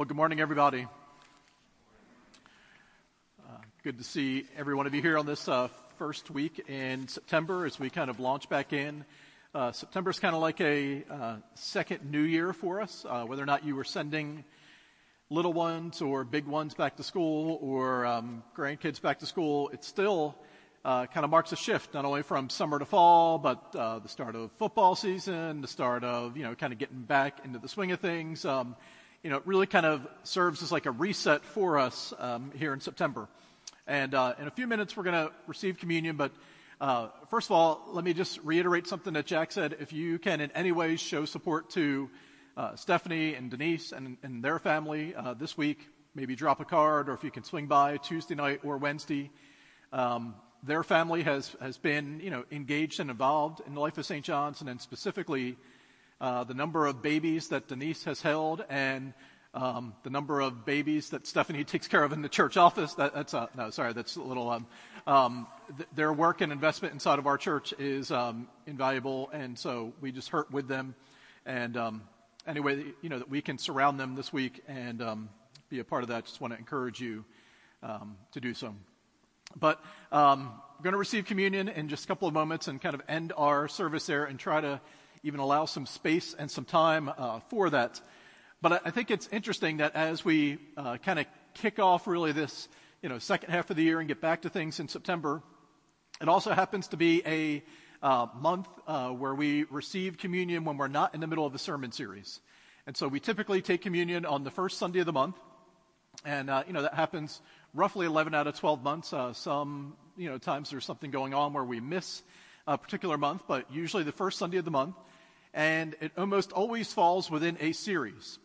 Well, good morning, everybody. Uh, good to see every one of you here on this uh, first week in September as we kind of launch back in. Uh, September is kind of like a uh, second new year for us, uh, whether or not you were sending little ones or big ones back to school or um, grandkids back to school. It still uh, kind of marks a shift, not only from summer to fall, but the start of football season, the start of, you know, kind of getting back into the swing of things. Um, you know, it really kind of serves as like a reset for us um, here in September. And uh, in a few minutes, we're going to receive communion. But uh, first of all, let me just reiterate something that Jack said. If you can in any way show support to uh, Stephanie and Denise and, and their family uh, this week, maybe drop a card, or if you can swing by Tuesday night or Wednesday. Um, their family has, has been, you know, engaged and involved in the life of St. John's, and then specifically uh, the number of babies that Denise has held, and um, the number of babies that Stephanie takes care of in the church office. That, that's a, no, sorry, that's a little. Um, um, th- their work and investment inside of our church is um, invaluable, and so we just hurt with them. And um, anyway, you know that we can surround them this week and um, be a part of that. Just want to encourage you to do so. But we're going to receive communion in just a couple of moments and kind of end our service there and try to even allow some space and some time uh, for that. But I think it's interesting that as we uh, kind of kick off really this, you know, second half of the year and get back to things in September, it also happens to be a uh, month uh, where we receive communion when we're not in the middle of a sermon series. And so we typically take communion on the first Sunday of the month. And, uh, you know, that happens roughly 11 out of 12 months. Uh, some, you know, times there's something going on where we miss a particular month, but usually the first Sunday of the month and it almost always falls within a series.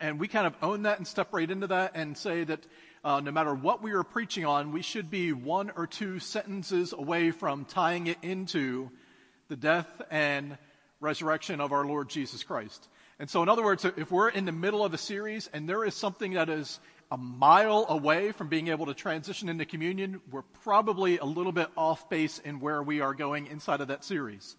And we kind of own that and step right into that and say that uh, no matter what we are preaching on, we should be one or two sentences away from tying it into the death and resurrection of our Lord Jesus Christ. And so, in other words, if we're in the middle of a series and there is something that is a mile away from being able to transition into communion, we're probably a little bit off base in where we are going inside of that series.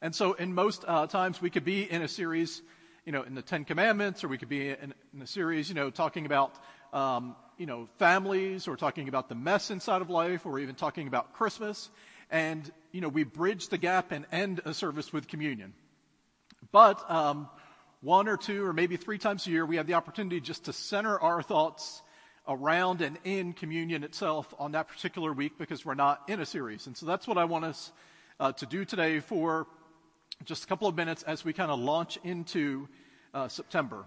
And so, in most uh, times, we could be in a series, you know, in the Ten Commandments, or we could be in, in a series, you know, talking about, um, you know, families, or talking about the mess inside of life, or even talking about Christmas. And, you know, we bridge the gap and end a service with communion. But um, one or two, or maybe three times a year, we have the opportunity just to center our thoughts around and in communion itself on that particular week because we're not in a series. And so that's what I want us uh, to do today for just a couple of minutes as we kind of launch into uh, September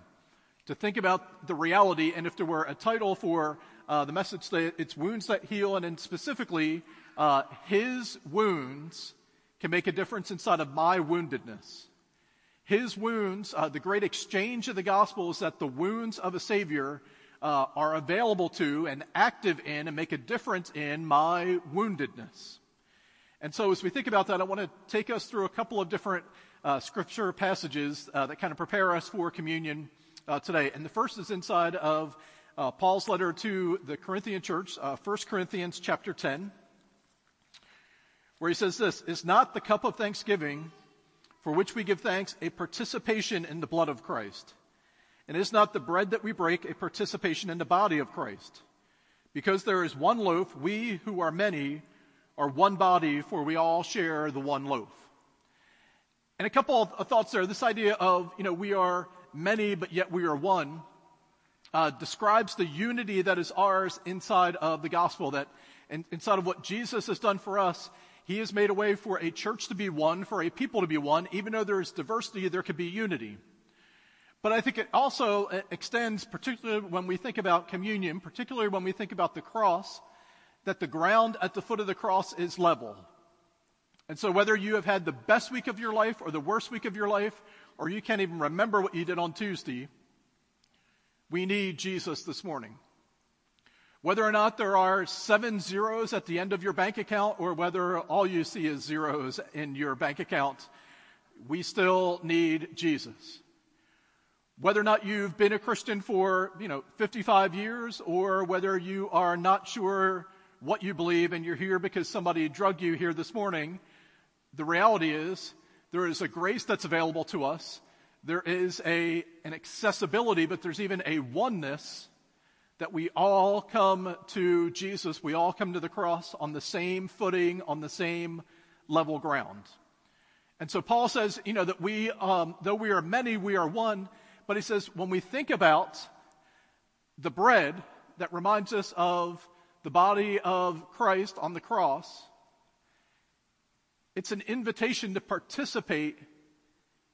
to think about the reality. And if there were a title for uh, the message, that it's Wounds That Heal, and then specifically, uh, His wounds can make a difference inside of my woundedness. His wounds, uh, the great exchange of the gospel is that the wounds of a Savior uh, are available to and active in and make a difference in my woundedness. And so, as we think about that, I want to take us through a couple of different uh, scripture passages uh, that kind of prepare us for communion uh, today. And the first is inside of uh, Paul's letter to the Corinthian church, uh, 1 Corinthians chapter 10, where he says this Is not the cup of thanksgiving for which we give thanks a participation in the blood of Christ? And is not the bread that we break a participation in the body of Christ? Because there is one loaf, we who are many are one body, for we all share the one loaf. And a couple of thoughts there. This idea of, you know, we are many, but yet we are one, uh, describes the unity that is ours inside of the gospel, that in, inside of what Jesus has done for us, he has made a way for a church to be one, for a people to be one. Even though there is diversity, there could be unity. But I think it also uh, extends, particularly when we think about communion, particularly when we think about the cross, that the ground at the foot of the cross is level. And so, whether you have had the best week of your life or the worst week of your life, or you can't even remember what you did on Tuesday, we need Jesus this morning. Whether or not there are seven zeros at the end of your bank account, or whether all you see is zeros in your bank account, we still need Jesus. Whether or not you've been a Christian for, you know, 55 years, or whether you are not sure what you believe and you're here because somebody drugged you here this morning, the reality is there is a grace that's available to us. there is a, an accessibility, but there's even a oneness that we all come to Jesus, we all come to the cross on the same footing, on the same level ground. And so Paul says, you know, that we, um, though we are many, we are one. But he says, when we think about the bread that reminds us of the body of Christ on the cross, it's an invitation to participate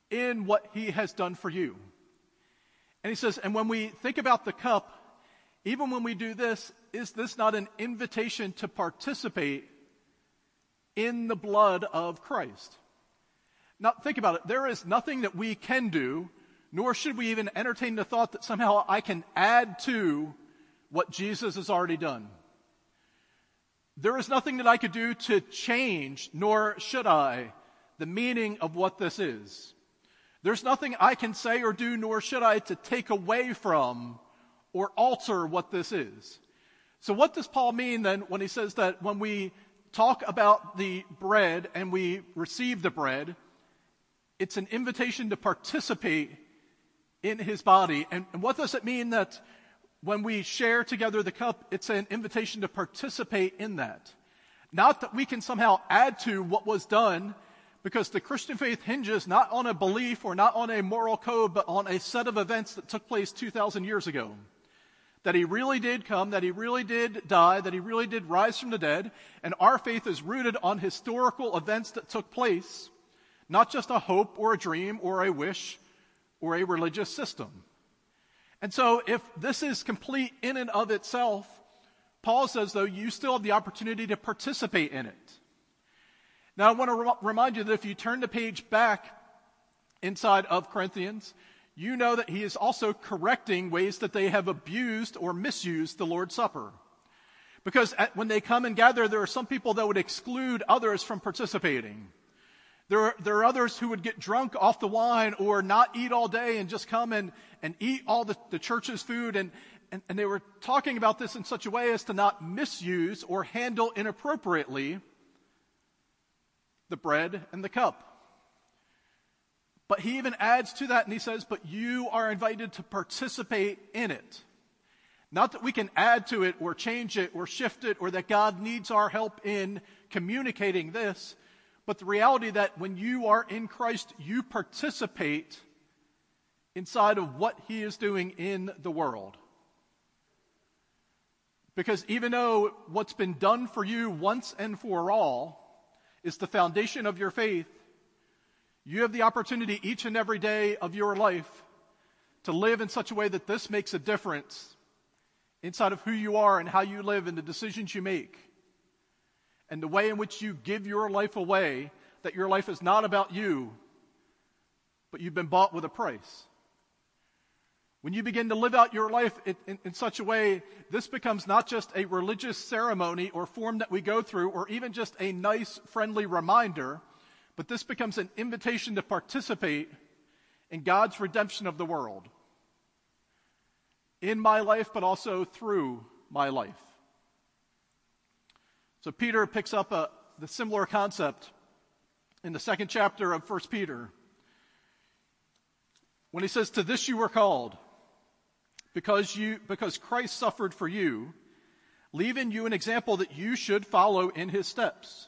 in what he has done for you. And he says, and when we think about the cup, even when we do this, is this not an invitation to participate in the blood of Christ? Now, think about it. There is nothing that we can do, nor should we even entertain the thought that somehow I can add to what Jesus has already done. There is nothing that I could do to change, nor should I, the meaning of what this is. There's nothing I can say or do, nor should I, to take away from or alter what this is. So, what does Paul mean then when he says that when we talk about the bread and we receive the bread, it's an invitation to participate in his body? And, and what does it mean that when we share together the cup, it's an invitation to participate in that? Not that we can somehow add to what was done because the Christian faith hinges not on a belief or not on a moral code, but on a set of events that took place 2,000 years ago that he really did come, that he really did die, that he really did rise from the dead, and our faith is rooted on historical events that took place, not just a hope or a dream or a wish or a religious system. And so, if this is complete in and of itself, Paul says, though, you still have the opportunity to participate in it. Now, I want to re- remind you that if you turn the page back inside of Corinthians, you know that he is also correcting ways that they have abused or misused the Lord's Supper. Because at, when they come and gather, there are some people that would exclude others from participating. There are, there are others who would get drunk off the wine or not eat all day and just come and, and eat all the, the church's food. And, and, and they were talking about this in such a way as to not misuse or handle inappropriately the bread and the cup. But he even adds to that and he says, But you are invited to participate in it. Not that we can add to it or change it or shift it or that God needs our help in communicating this, but the reality that when you are in Christ, you participate inside of what he is doing in the world. Because even though what's been done for you once and for all is the foundation of your faith, you have the opportunity each and every day of your life to live in such a way that this makes a difference inside of who you are and how you live and the decisions you make. And the way in which you give your life away, that your life is not about you, but you've been bought with a price. When you begin to live out your life in, in, in, such a way, this becomes not just a religious ceremony or form that we go through, or even just a nice, friendly reminder but this becomes an invitation to participate in God's redemption of the world. In my life, but also through my life. So Peter picks up a, the similar concept in the second chapter of 1 Peter when he says, To this you were called, because, you, because Christ suffered for you, leaving you an example that you should follow in his steps.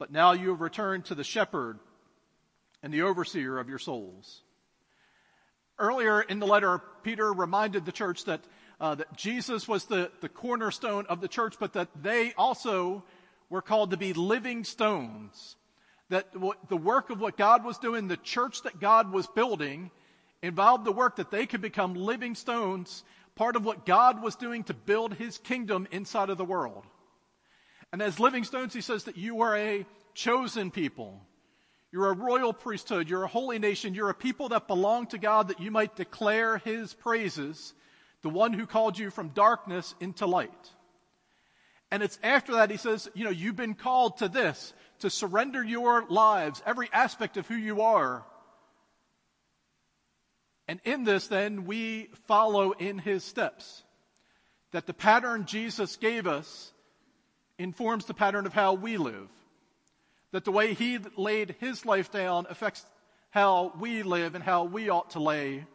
but now you have returned to the shepherd and the overseer of your souls. Earlier in the letter, Peter reminded the church that, uh, that Jesus was the, the cornerstone of the church, but that they also were called to be living stones. That the work of what God was doing, the church that God was building, involved the work that they could become living stones, part of what God was doing to build his kingdom inside of the world. And as living stones, he says that you are a chosen people. You're a royal priesthood. You're a holy nation. You're a people that belong to God that you might declare his praises, the one who called you from darkness into light. And it's after that he says, you know, you've been called to this, to surrender your lives, every aspect of who you are. And in this, then, we follow in his steps. That the pattern Jesus gave us informs the pattern of how we live that the way he laid his life down affects how we live and how we ought to lay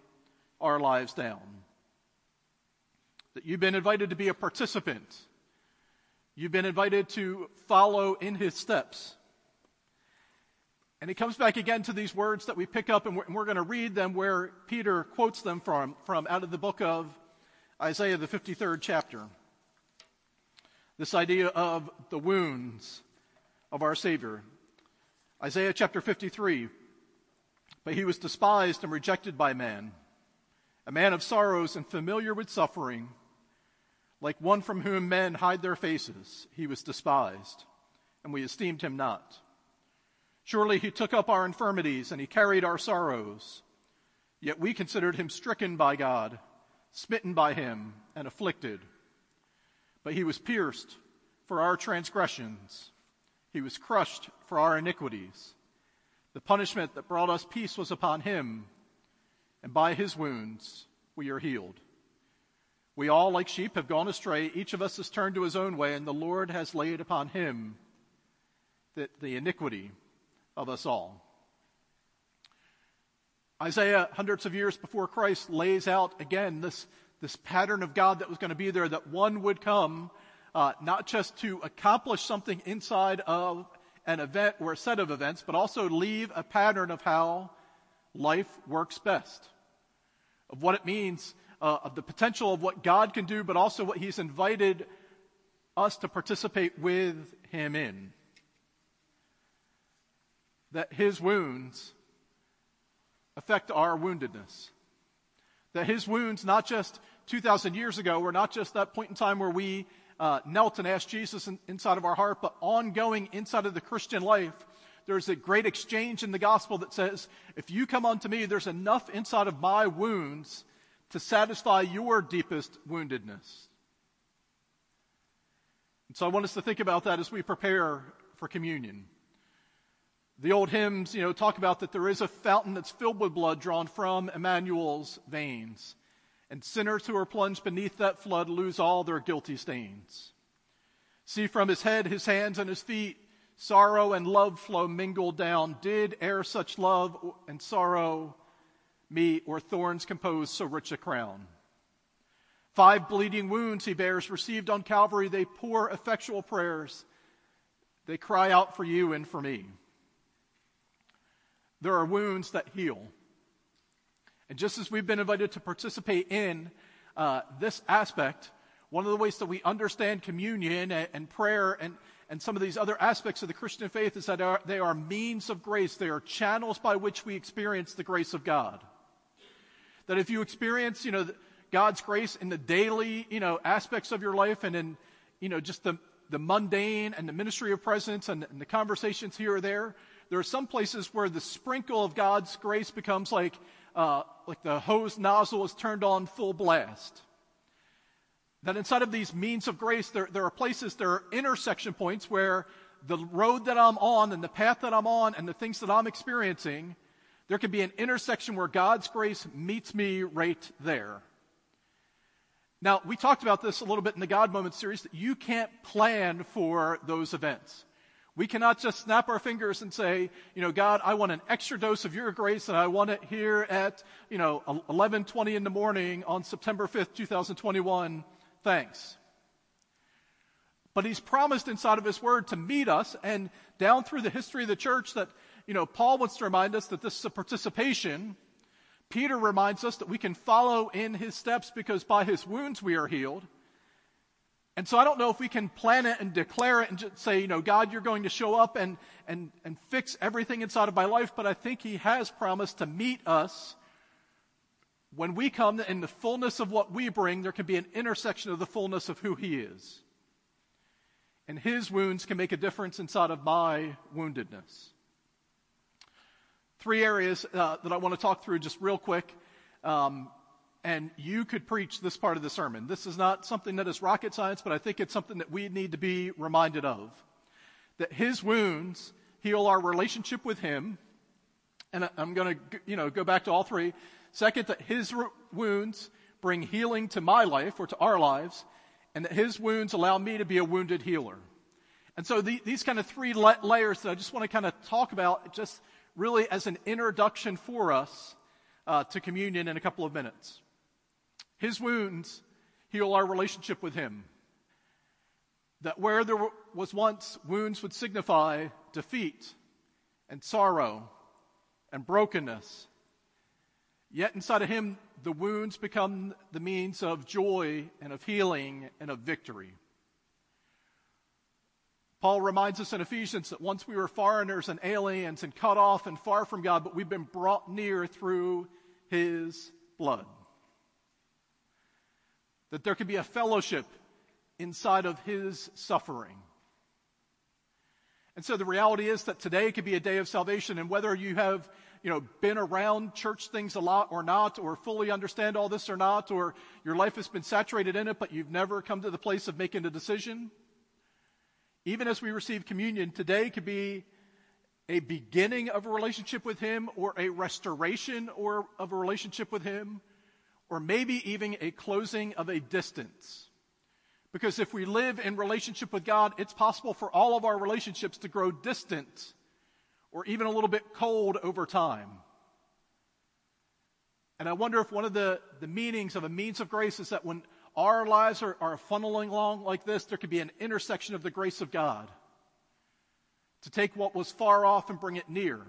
our lives down. That you've been invited to be a participant. You've been invited to follow in his steps. And he comes back again to these words that we pick up, and we're, we're going to read them where Peter quotes them from, from out of the book of Isaiah, the 53rd chapter. This idea of the wounds of our Savior. Isaiah chapter 53. But he was despised and rejected by man, a man of sorrows and familiar with suffering. Like one from whom men hide their faces, he was despised, and we esteemed him not. Surely he took up our infirmities and he carried our sorrows. Yet we considered him stricken by God, smitten by him, and afflicted. But he was pierced for our transgressions. He was crushed for our iniquities. The punishment that brought us peace was upon him, and by his wounds we are healed. We all, like sheep, have gone astray. Each of us has turned to his own way, and the Lord has laid upon him the, the iniquity of us all. Isaiah, hundreds of years before Christ, lays out again this, this pattern of God that was going to be there, that one would come uh, not just to accomplish something inside of an event or a set of events, but also leave a pattern of how life works best, of what it means, uh, of the potential of what God can do, but also what He's invited us to participate with Him in. That His wounds affect our woundedness. That His wounds, not just 2,000 years ago, were not just that point in time where we uh, knelt and asked Jesus in, inside of our heart, but ongoing inside of the Christian life, there's a great exchange in the gospel that says, if you come unto me, there's enough inside of my wounds to satisfy your deepest woundedness. And so I want us to think about that as we prepare for communion. The old hymns, you know, talk about that there is a fountain that's filled with blood drawn from Emmanuel's veins and sinners who are plunged beneath that flood lose all their guilty stains. See from his head, his hands, and his feet, sorrow and love flow mingled down. Did e'er such love and sorrow meet, or thorns compose so rich a crown? Five bleeding wounds he bears, received on Calvary. They pour effectual prayers. They cry out for you and for me. There are wounds that heal. And just as we've been invited to participate in uh, this aspect, one of the ways that we understand communion and, and prayer and, and some of these other aspects of the Christian faith is that are, they are means of grace. They are channels by which we experience the grace of God. That if you experience, you know, God's grace in the daily, you know, aspects of your life and in, you know, just the, the mundane and the ministry of presence and, and the conversations here or there, there are some places where the sprinkle of God's grace becomes like uh, like the hose nozzle is turned on full blast. That inside of these means of grace, there, there are places, there are intersection points where the road that I'm on and the path that I'm on and the things that I'm experiencing, there can be an intersection where God's grace meets me right there. Now, we talked about this a little bit in the God Moment series that you can't plan for those events. We cannot just snap our fingers and say, you know, God, I want an extra dose of your grace and I want it here at, you know, 11:20 in the morning on September 5th, 2021. Thanks. But he's promised inside of his word to meet us and down through the history of the church that, you know, Paul wants to remind us that this is a participation. Peter reminds us that we can follow in his steps because by his wounds we are healed. And so I don't know if we can plan it and declare it and just say, you know, God, you're going to show up and, and, and fix everything inside of my life, but I think He has promised to meet us. When we come in the fullness of what we bring, there can be an intersection of the fullness of who He is. And His wounds can make a difference inside of my woundedness. three areas uh, that I want to talk through just real quick. Um, and you could preach this part of the sermon. This is not something that is rocket science, but I think it's something that we need to be reminded of. That his wounds heal our relationship with him. And I'm going to, you know, go back to all three. Second, that his wounds bring healing to my life or to our lives, and that his wounds allow me to be a wounded healer. And so the, these kind of three la- layers that I just want to kind of talk about just really as an introduction for us uh, to communion in a couple of minutes. His wounds heal our relationship with him. That where there was once wounds would signify defeat and sorrow and brokenness. Yet inside of him, the wounds become the means of joy and of healing and of victory. Paul reminds us in Ephesians that once we were foreigners and aliens and cut off and far from God, but we've been brought near through his blood. That there could be a fellowship inside of his suffering. And so the reality is that today could be a day of salvation, and whether you have you know, been around church things a lot or not, or fully understand all this or not, or your life has been saturated in it, but you've never come to the place of making a decision, even as we receive communion, today could be a beginning of a relationship with Him or a restoration or of a relationship with Him, or maybe even a closing of a distance. Because if we live in relationship with God, it's possible for all of our relationships to grow distant or even a little bit cold over time. And I wonder if one of the, the meanings of a means of grace is that when our lives are, are funneling along like this, there could be an intersection of the grace of God to take what was far off and bring it near,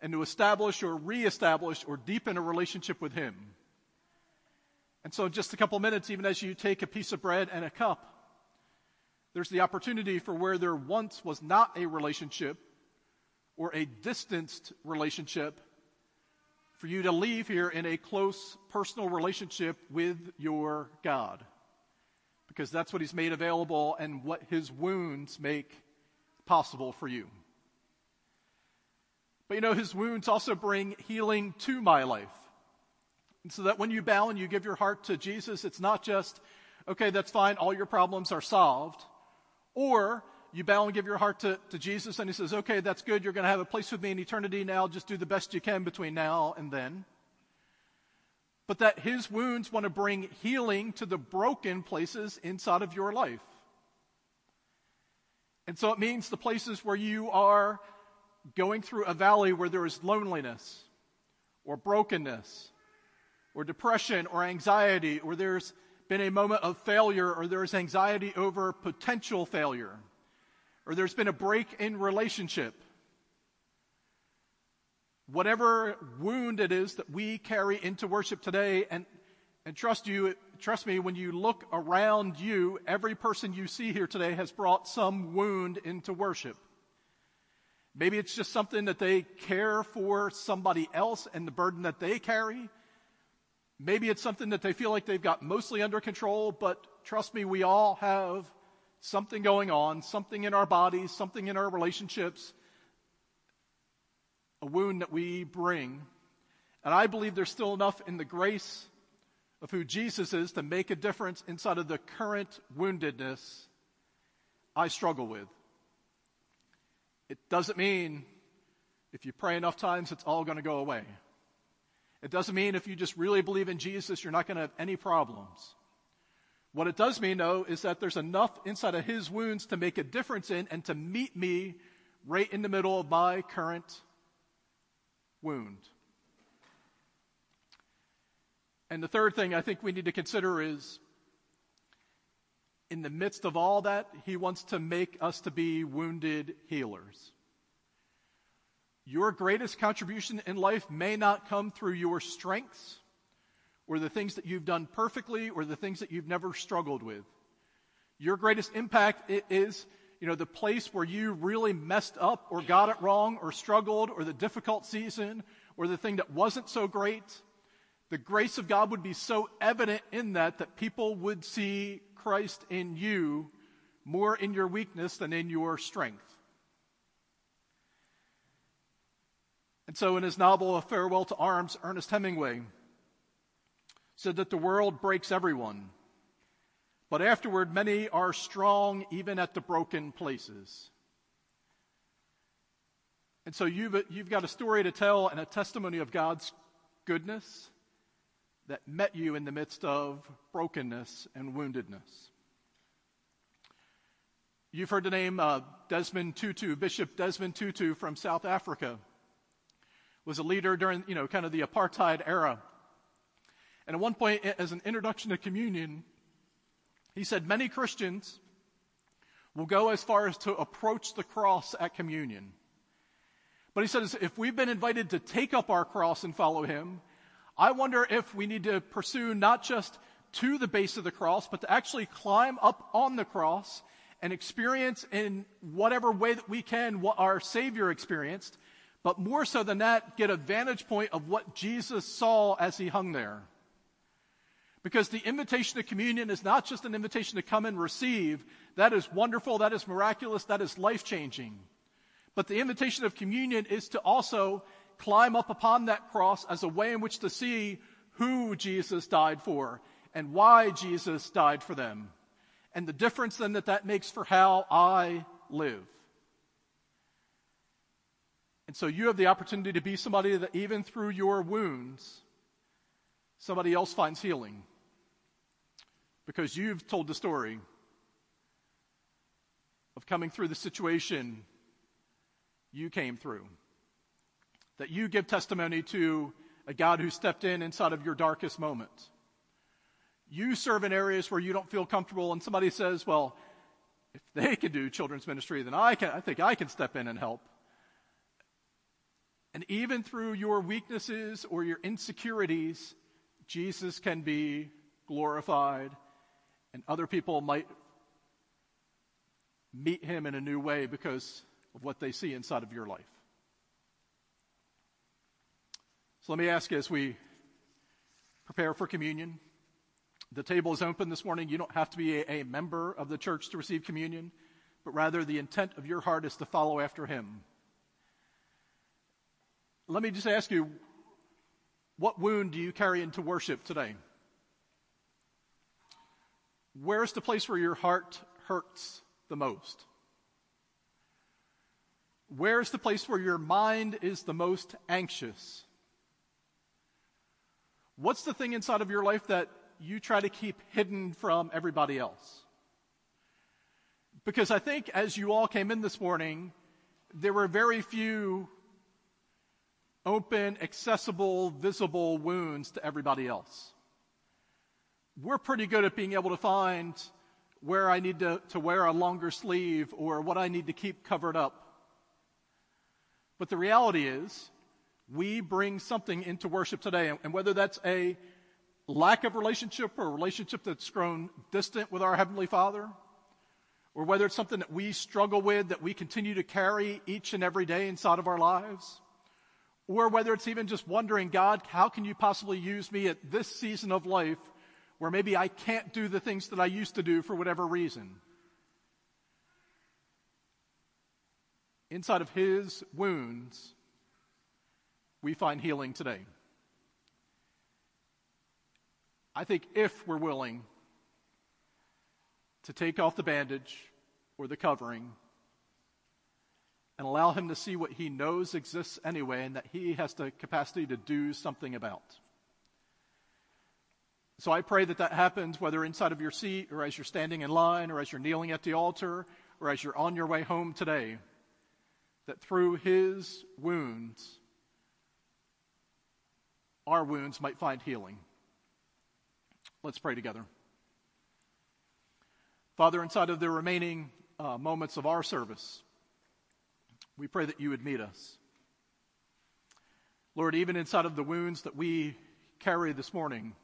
and to establish or reestablish or deepen a relationship with Him. And so, just a couple minutes, even as you take a piece of bread and a cup, there's the opportunity for where there once was not a relationship or a distanced relationship for you to leave here in a close personal relationship with your God. Because that's what He's made available and what His wounds make possible for you. But you know, His wounds also bring healing to my life. And so that when you bow and you give your heart to Jesus, it's not just, okay, that's fine, all your problems are solved. Or you bow and give your heart to, to Jesus, and He says, Okay, that's good. You're going to have a place with me in eternity now. Just do the best you can between now and then. But that His wounds want to bring healing to the broken places inside of your life. And so it means the places where you are going through a valley where there is loneliness, or brokenness, or depression, or anxiety, or there's been a moment of failure, or there's anxiety over potential failure or there's been a break in relationship. Whatever wound it is that we carry into worship today, and, and trust you, trust me, when you look around you, every person you see here today has brought some wound into worship. Maybe it's just something that they care for somebody else and the burden that they carry. Maybe it's something that they feel like they've got mostly under control, but trust me, we all have something going on, something in our bodies, something in our relationships, a wound that we bring. And I believe there's still enough in the grace of who Jesus is to make a difference inside of the current woundedness I struggle with. It doesn't mean if you pray enough times, it's all going to go away. It doesn't mean if you just really believe in Jesus, you're not going to have any problems. What it does mean, though, is that there's enough inside of his wounds to make a difference in and to meet me right in the middle of my current wound. And the third thing I think we need to consider is in the midst of all that, he wants to make us to be wounded healers. Your greatest contribution in life may not come through your strengths or the things that you've done perfectly or the things that you've never struggled with. Your greatest impact is, you know, the place where you really messed up or got it wrong or struggled or the difficult season or the thing that wasn't so great. The grace of God would be so evident in that that people would see Christ in you more in your weakness than in your strength. And so, in his novel, A Farewell to Arms, Ernest Hemingway said that the world breaks everyone, but afterward, many are strong even at the broken places. And so, you've, you've got a story to tell and a testimony of God's goodness that met you in the midst of brokenness and woundedness. You've heard the name uh, Desmond Tutu, Bishop Desmond Tutu from South Africa, was a leader during, you know, kind of the apartheid era. And at one point, as an introduction to communion, he said many Christians will go as far as to approach the cross at communion. But he says if we've been invited to take up our cross and follow him, I wonder if we need to pursue not just to the base of the cross, but to actually climb up on the cross and experience in whatever way that we can what our Savior experienced, but more so than that, get a vantage point of what Jesus saw as he hung there. Because the invitation to communion is not just an invitation to come and receive. That is wonderful, that is miraculous, that is life changing. But the invitation of communion is to also climb up upon that cross as a way in which to see who Jesus died for and why Jesus died for them and the difference then that that makes for how I live. And so you have the opportunity to be somebody that even through your wounds, somebody else finds healing. Because you've told the story of coming through the situation you came through. That you give testimony to a God who stepped in inside of your darkest moments you serve in areas where you don't feel comfortable, and somebody says, Well, if they can do children's ministry, then I, can, I think I can step in and help. And even through your weaknesses or your insecurities, Jesus can be glorified, and other people might meet him in a new way because of what they see inside of your life. So let me ask you as we prepare for communion. The table is open this morning. You don't have to be a, a, member of the church to receive communion, but rather the intent of your heart is to follow after him. Let me just ask you what wound do you carry into worship today? Where's the place where your heart hurts the most? Where's the place where your mind is the most anxious? What's the thing inside of your life that you try to keep hidden from everybody else. Because I think as you all came in this morning, there were very few open, accessible, visible wounds to everybody else. We're pretty good at being able to find where I need to, to wear a longer sleeve or what I need to keep covered up. But the reality is, we bring something into worship today, and whether that's a lack of relationship or a relationship that's grown distant with our Heavenly Father, or whether it's something that we struggle with that we continue to carry each and every day inside of our lives, or whether it's even just wondering, God, how can you possibly use me at this season of life where maybe I can't do the things that I used to do for whatever reason? Inside of His wounds, we find healing today. I think if we're willing to take off the bandage or the covering and allow him to see what he knows exists anyway and that he has the capacity to do something about. So I pray that that happens whether inside of your seat or as you're standing in line or as you're kneeling at the altar or as you're on your way home today, that through his wounds, our wounds might find healing. Let's pray together. Father, inside of the remaining uh, moments of our service, we pray that you would meet us. Lord, even inside of the wounds that we carry this morning,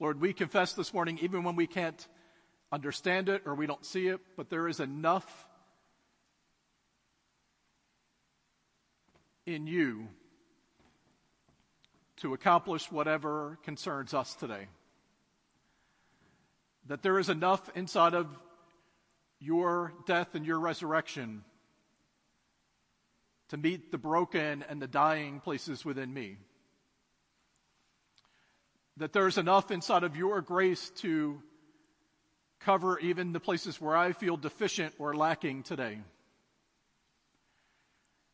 Lord, we confess this morning, even when we can't understand it or we don't see it, but there is enough in you to accomplish whatever concerns us today. That there is enough inside of your death and your resurrection to meet the broken and the dying places within me. That there's enough inside of your grace to cover even the places where I feel deficient or lacking today.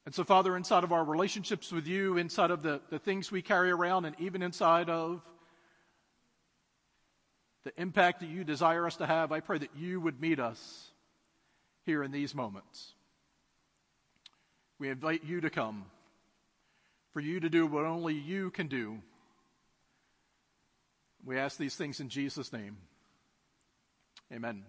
And so, Father, inside of our relationships with you, inside of the, the things we carry around, and even inside of the impact that you desire us to have, I pray that you would meet us here in these moments. We invite you to come, for you to do what only you can do. We ask these things in Jesus' name. Amen.